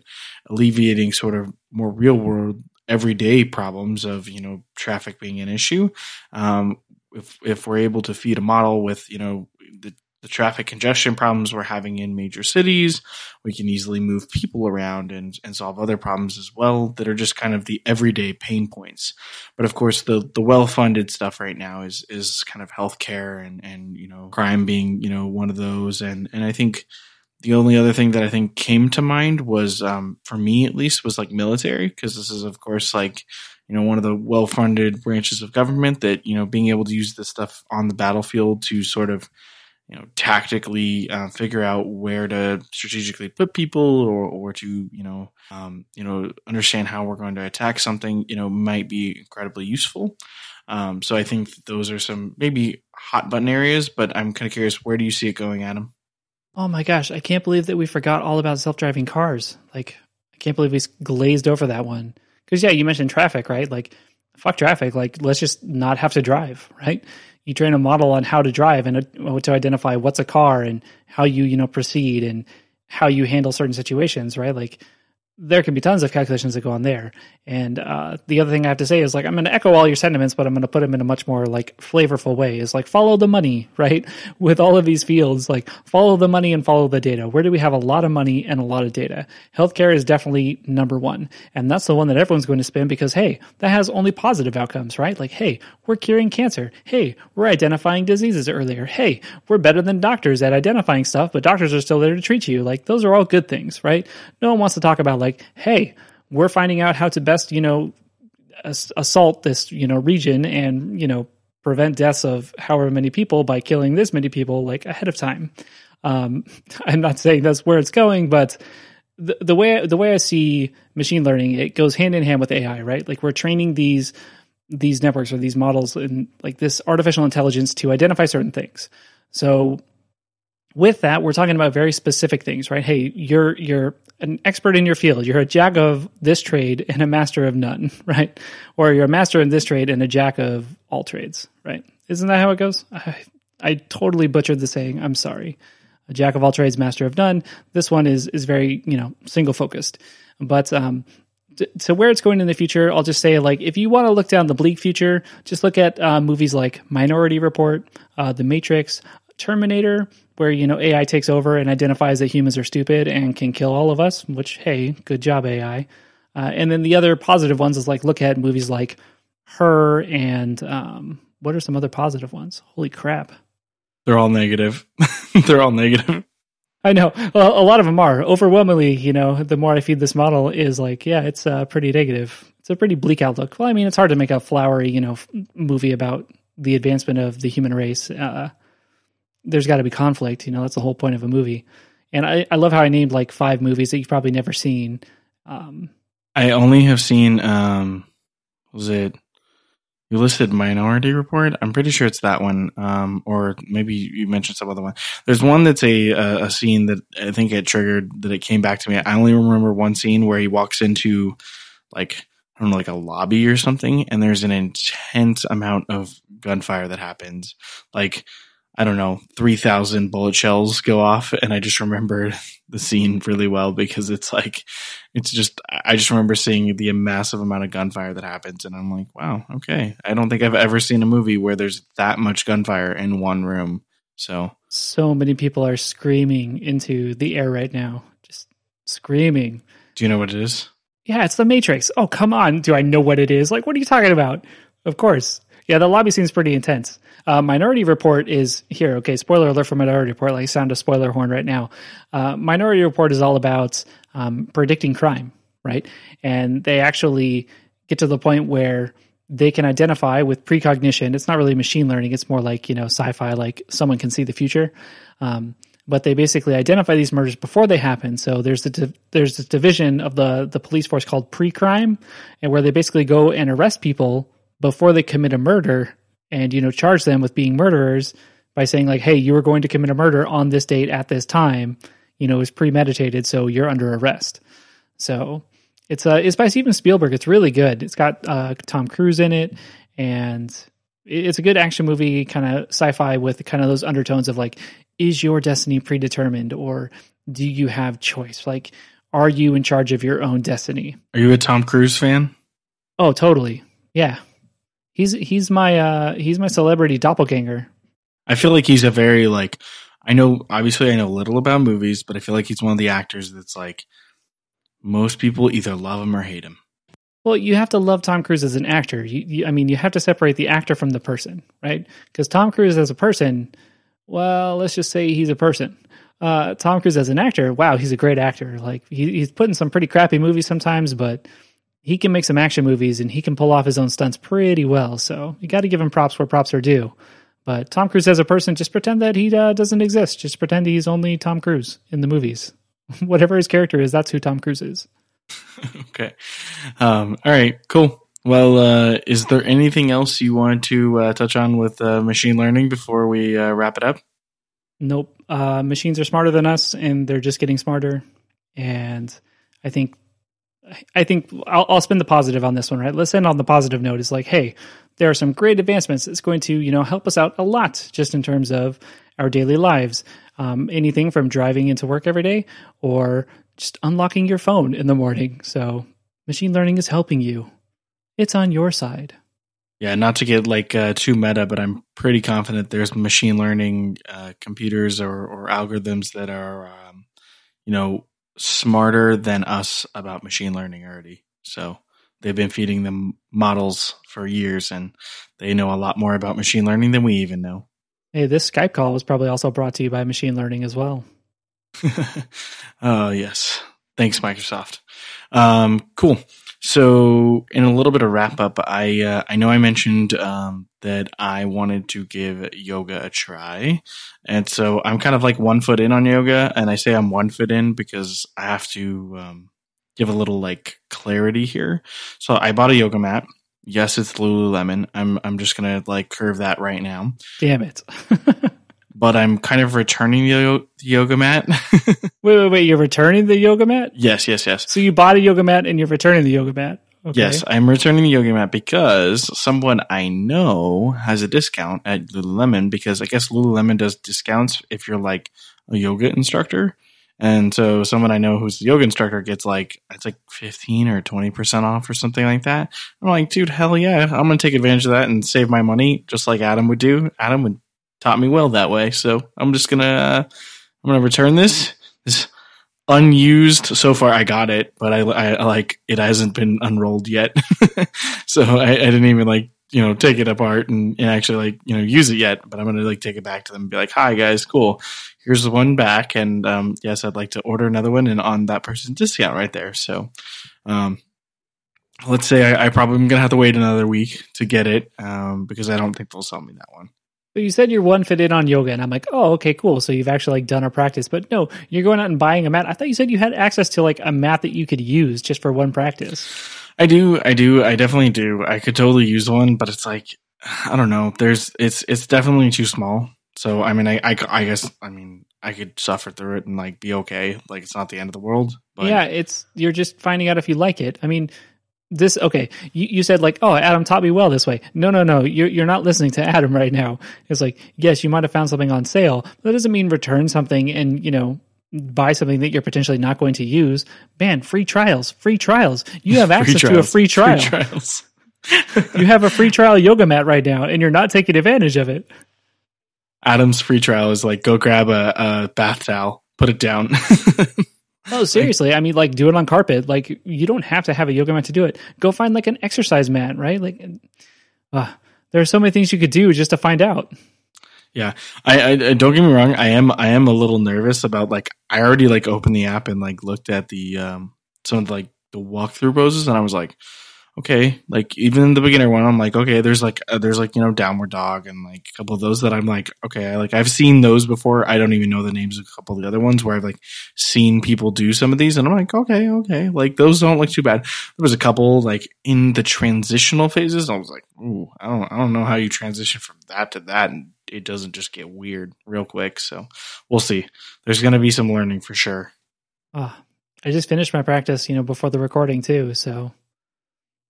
alleviating sort of more real world everyday problems of, you know, traffic being an issue. Um, if, if we're able to feed a model with, you know, the the traffic congestion problems we're having in major cities. We can easily move people around and, and solve other problems as well that are just kind of the everyday pain points. But of course, the, the well funded stuff right now is, is kind of healthcare and, and, you know, crime being, you know, one of those. And, and I think the only other thing that I think came to mind was, um, for me at least, was like military, because this is, of course, like, you know, one of the well funded branches of government that, you know, being able to use this stuff on the battlefield to sort of, you know tactically uh, figure out where to strategically put people or or to you know um, you know understand how we're going to attack something you know might be incredibly useful. Um, so I think those are some maybe hot button areas but I'm kind of curious where do you see it going Adam? Oh my gosh I can't believe that we forgot all about self-driving cars. Like I can't believe we glazed over that one. Because yeah you mentioned traffic right? Like fuck traffic like let's just not have to drive right? You train a model on how to drive and uh, to identify what's a car and how you you know proceed and how you handle certain situations right? Like there can be tons of calculations that go on there. And uh, the other thing I have to say is like I'm going to echo all your sentiments, but I'm going to put them in a much more like flavorful way. Is like follow the money, right? With all of these fields, like follow the money and follow the data. Where do we have a lot of money and a lot of data? Healthcare is definitely number one, and that's the one that everyone's going to spend because hey, that has only positive outcomes, right? Like hey, we're curing cancer. Hey, we're identifying diseases earlier. Hey, we're better than doctors at identifying stuff, but doctors are still there to treat you. Like those are all good things, right? No one wants to talk about like, hey, we're finding out how to best, you know, assault this, you know, region and, you know, prevent deaths of however many people by killing this many people like ahead of time. Um, I'm not saying that's where it's going, but the, the way the way I see machine learning, it goes hand in hand with AI, right? Like we're training these these networks or these models and like this artificial intelligence to identify certain things. So with that, we're talking about very specific things, right? Hey, you're you're an expert in your field. You're a jack of this trade and a master of none, right? Or you're a master in this trade and a jack of all trades, right? Isn't that how it goes? I, I totally butchered the saying. I'm sorry. A jack of all trades, master of none. This one is is very you know single focused, but um, to where it's going in the future, I'll just say like if you want to look down the bleak future, just look at uh, movies like Minority Report, uh, The Matrix, Terminator, where you know AI takes over and identifies that humans are stupid and can kill all of us. Which hey, good job AI. Uh, and then the other positive ones is like look at movies like Her and um, what are some other positive ones? Holy crap! They're all negative. They're all negative. I know. Well, a lot of them are. Overwhelmingly, you know, the more I feed this model is like, yeah, it's uh, pretty negative. It's a pretty bleak outlook. Well, I mean, it's hard to make a flowery, you know, f- movie about the advancement of the human race. Uh, there's got to be conflict. You know, that's the whole point of a movie. And I, I love how I named like five movies that you've probably never seen. Um, I only have seen, um, was it, you listed Minority Report? I'm pretty sure it's that one. Um, or maybe you mentioned some other one. There's one that's a, a, a scene that I think it triggered that it came back to me. I only remember one scene where he walks into like, I don't know, like a lobby or something, and there's an intense amount of gunfire that happens. Like, I don't know, 3,000 bullet shells go off. And I just remember the scene really well because it's like, it's just, I just remember seeing the massive amount of gunfire that happens. And I'm like, wow, okay. I don't think I've ever seen a movie where there's that much gunfire in one room. So, so many people are screaming into the air right now, just screaming. Do you know what it is? Yeah, it's the Matrix. Oh, come on. Do I know what it is? Like, what are you talking about? Of course. Yeah, the lobby seems pretty intense. Uh, Minority Report is here. Okay, spoiler alert for Minority Report. Like, sound a spoiler horn right now. Uh, Minority Report is all about um, predicting crime, right? And they actually get to the point where they can identify with precognition. It's not really machine learning. It's more like you know sci-fi. Like someone can see the future. Um, but they basically identify these murders before they happen. So there's the di- there's this division of the the police force called pre-crime, and where they basically go and arrest people before they commit a murder and you know charge them with being murderers by saying like, "Hey, you were going to commit a murder on this date at this time," you know, is premeditated, so you're under arrest. So it's uh, it's by Steven Spielberg. It's really good. It's got uh, Tom Cruise in it, and it's a good action movie, kind of sci-fi with kind of those undertones of like, is your destiny predetermined, or do you have choice? Like, are you in charge of your own destiny? Are you a Tom Cruise fan? Oh, totally. Yeah, he's he's my uh, he's my celebrity doppelganger. I feel like he's a very like I know obviously I know little about movies, but I feel like he's one of the actors that's like most people either love him or hate him. Well, you have to love Tom Cruise as an actor. You, you, I mean, you have to separate the actor from the person, right? Because Tom Cruise as a person, well, let's just say he's a person. Uh, Tom Cruise as an actor, wow, he's a great actor. Like he, he's put in some pretty crappy movies sometimes, but he can make some action movies and he can pull off his own stunts pretty well. So you got to give him props where props are due. But Tom Cruise as a person, just pretend that he uh, doesn't exist. Just pretend he's only Tom Cruise in the movies. Whatever his character is, that's who Tom Cruise is. okay. Um, all right. Cool. Well, uh, is there anything else you want to uh, touch on with uh, machine learning before we uh, wrap it up? Nope. Uh, machines are smarter than us, and they're just getting smarter. And I think, I think I'll, I'll spin the positive on this one. Right. Let's end on the positive note. Is like, hey, there are some great advancements. It's going to you know help us out a lot, just in terms of our daily lives. Um, anything from driving into work every day or just unlocking your phone in the morning. So machine learning is helping you. It's on your side. Yeah, not to get like uh, too meta, but I'm pretty confident there's machine learning uh, computers or, or, algorithms that are, um, you know, smarter than us about machine learning already. So they've been feeding them models for years, and they know a lot more about machine learning than we even know. Hey, this Skype call was probably also brought to you by machine learning as well. uh, yes. Thanks, Microsoft. Um, cool. So, in a little bit of wrap up, I uh, I know I mentioned um, that I wanted to give yoga a try, and so I'm kind of like one foot in on yoga, and I say I'm one foot in because I have to um, give a little like clarity here. So I bought a yoga mat. Yes, it's Lululemon. I'm I'm just gonna like curve that right now. Damn it. but I'm kind of returning the yoga mat. wait, wait, wait! You're returning the yoga mat? Yes, yes, yes. So you bought a yoga mat and you're returning the yoga mat. Okay. Yes, I'm returning the yoga mat because someone I know has a discount at Lululemon because I guess Lululemon does discounts if you're like a yoga instructor. And so someone I know who's the yoga instructor gets like it's like 15 or 20% off or something like that. I'm like, dude, hell yeah. I'm going to take advantage of that and save my money just like Adam would do. Adam would taught me well that way. So I'm just gonna uh, I'm gonna return this. This unused so far. I got it, but I, I, I like it hasn't been unrolled yet. so I, I, didn't even like you know take it apart and, and, actually like you know use it yet. But I'm gonna like take it back to them and be like, "Hi guys, cool. Here's the one back, and um, yes, I'd like to order another one and on that person's discount right there." So. Um, let's say I, I, probably am gonna have to wait another week to get it um, because I don't think they'll sell me that one. But you said you're one fit in on yoga, and I'm like, oh, okay, cool. So you've actually like done a practice, but no, you're going out and buying a mat. I thought you said you had access to like a mat that you could use just for one practice. I do, I do, I definitely do. I could totally use one, but it's like, I don't know. There's, it's, it's definitely too small. So I mean, I, I, I guess, I mean, I could suffer through it and like be okay. Like it's not the end of the world. But. Yeah, it's you're just finding out if you like it. I mean, this okay you, you said like oh adam taught me well this way. No no no you're, you're not listening to adam right now. It's like yes you might have found something on sale but that doesn't mean return something and you know buy something that you're potentially not going to use. Man free trials free trials. You have access to a free trial. free trials. You have a free trial yoga mat right now and you're not taking advantage of it. Adam's free trial is like go grab a, a bath towel put it down Oh, seriously. I mean, like, do it on carpet. Like, you don't have to have a yoga mat to do it. Go find like an exercise mat, right? Like, uh, there are so many things you could do just to find out. Yeah, I, I, don't get me wrong. I am I am a little nervous about like I already like opened the app and like looked at the um some of the, like the walkthrough poses and I was like, okay, like even in the beginner one, I'm like, okay, there's like uh, there's like you know downward dog and like a couple of those that I'm like, okay, I like I've seen those before. I don't even know the names of a couple of the other ones where I've like seen people do some of these, and I'm like, okay, okay, like those don't look too bad. There was a couple like in the transitional phases. I was like, ooh, I don't I don't know how you transition from that to that and it doesn't just get weird real quick. So we'll see. There's going to be some learning for sure. Ah, I just finished my practice, you know, before the recording too. So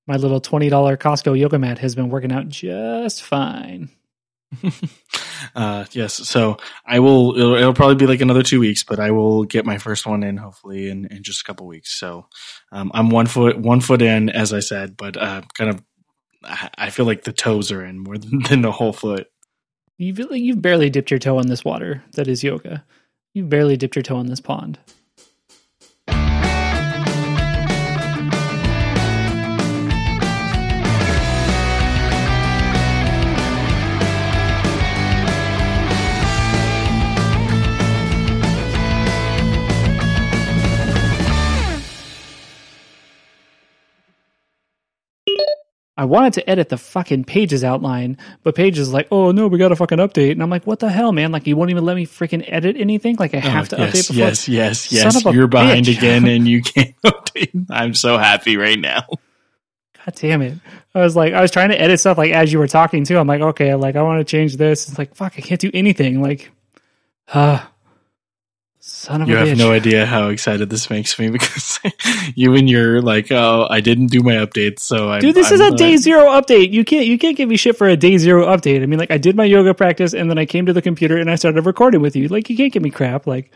my little twenty dollar Costco yoga mat has been working out just fine. uh, yes, so I will. It'll, it'll, probably be like another two weeks, but I will get my first one in hopefully in, in just a couple weeks. So um, I'm one foot one foot in, as I said, but uh, kind of I feel like the toes are in more than, than the whole foot. You've you've barely dipped your toe in this water that is yoga. You've barely dipped your toe in this pond. I wanted to edit the fucking pages outline, but Paige is like, "Oh no, we got a fucking update," and I'm like, "What the hell, man? Like, you won't even let me freaking edit anything? Like, I have oh, to yes, update before." Yes, yes, yes. You're behind again, and you can't update. I'm so happy right now. God damn it! I was like, I was trying to edit stuff like as you were talking too. I'm like, okay, like I want to change this. It's like, fuck, I can't do anything. Like, ah. Uh, Son of you have bitch. no idea how excited this makes me because you and your like, oh, I didn't do my update, so I. Dude, this I'm is a not... day zero update. You can't you can't give me shit for a day zero update. I mean, like, I did my yoga practice and then I came to the computer and I started recording with you. Like, you can't give me crap. Like,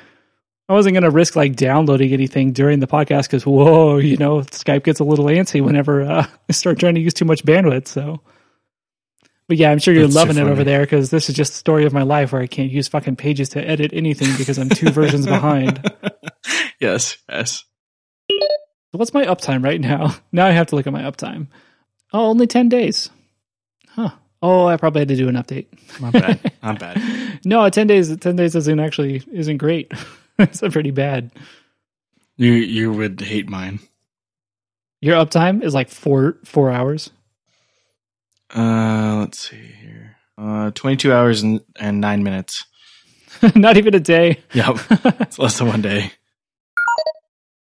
I wasn't gonna risk like downloading anything during the podcast because whoa, you know, Skype gets a little antsy whenever uh, I start trying to use too much bandwidth. So. But yeah, I'm sure you're That's loving it over there because this is just the story of my life where I can't use fucking pages to edit anything because I'm two versions behind. Yes, yes. What's my uptime right now? Now I have to look at my uptime. Oh, only 10 days. Huh. Oh, I probably had to do an update. Not bad. Not bad. no, 10 days 10 days isn't actually isn't great. it's pretty bad. You you would hate mine. Your uptime is like 4 4 hours. Uh, let's see here. Uh, 22 hours and, and nine minutes. Not even a day. Yep. It's less than one day.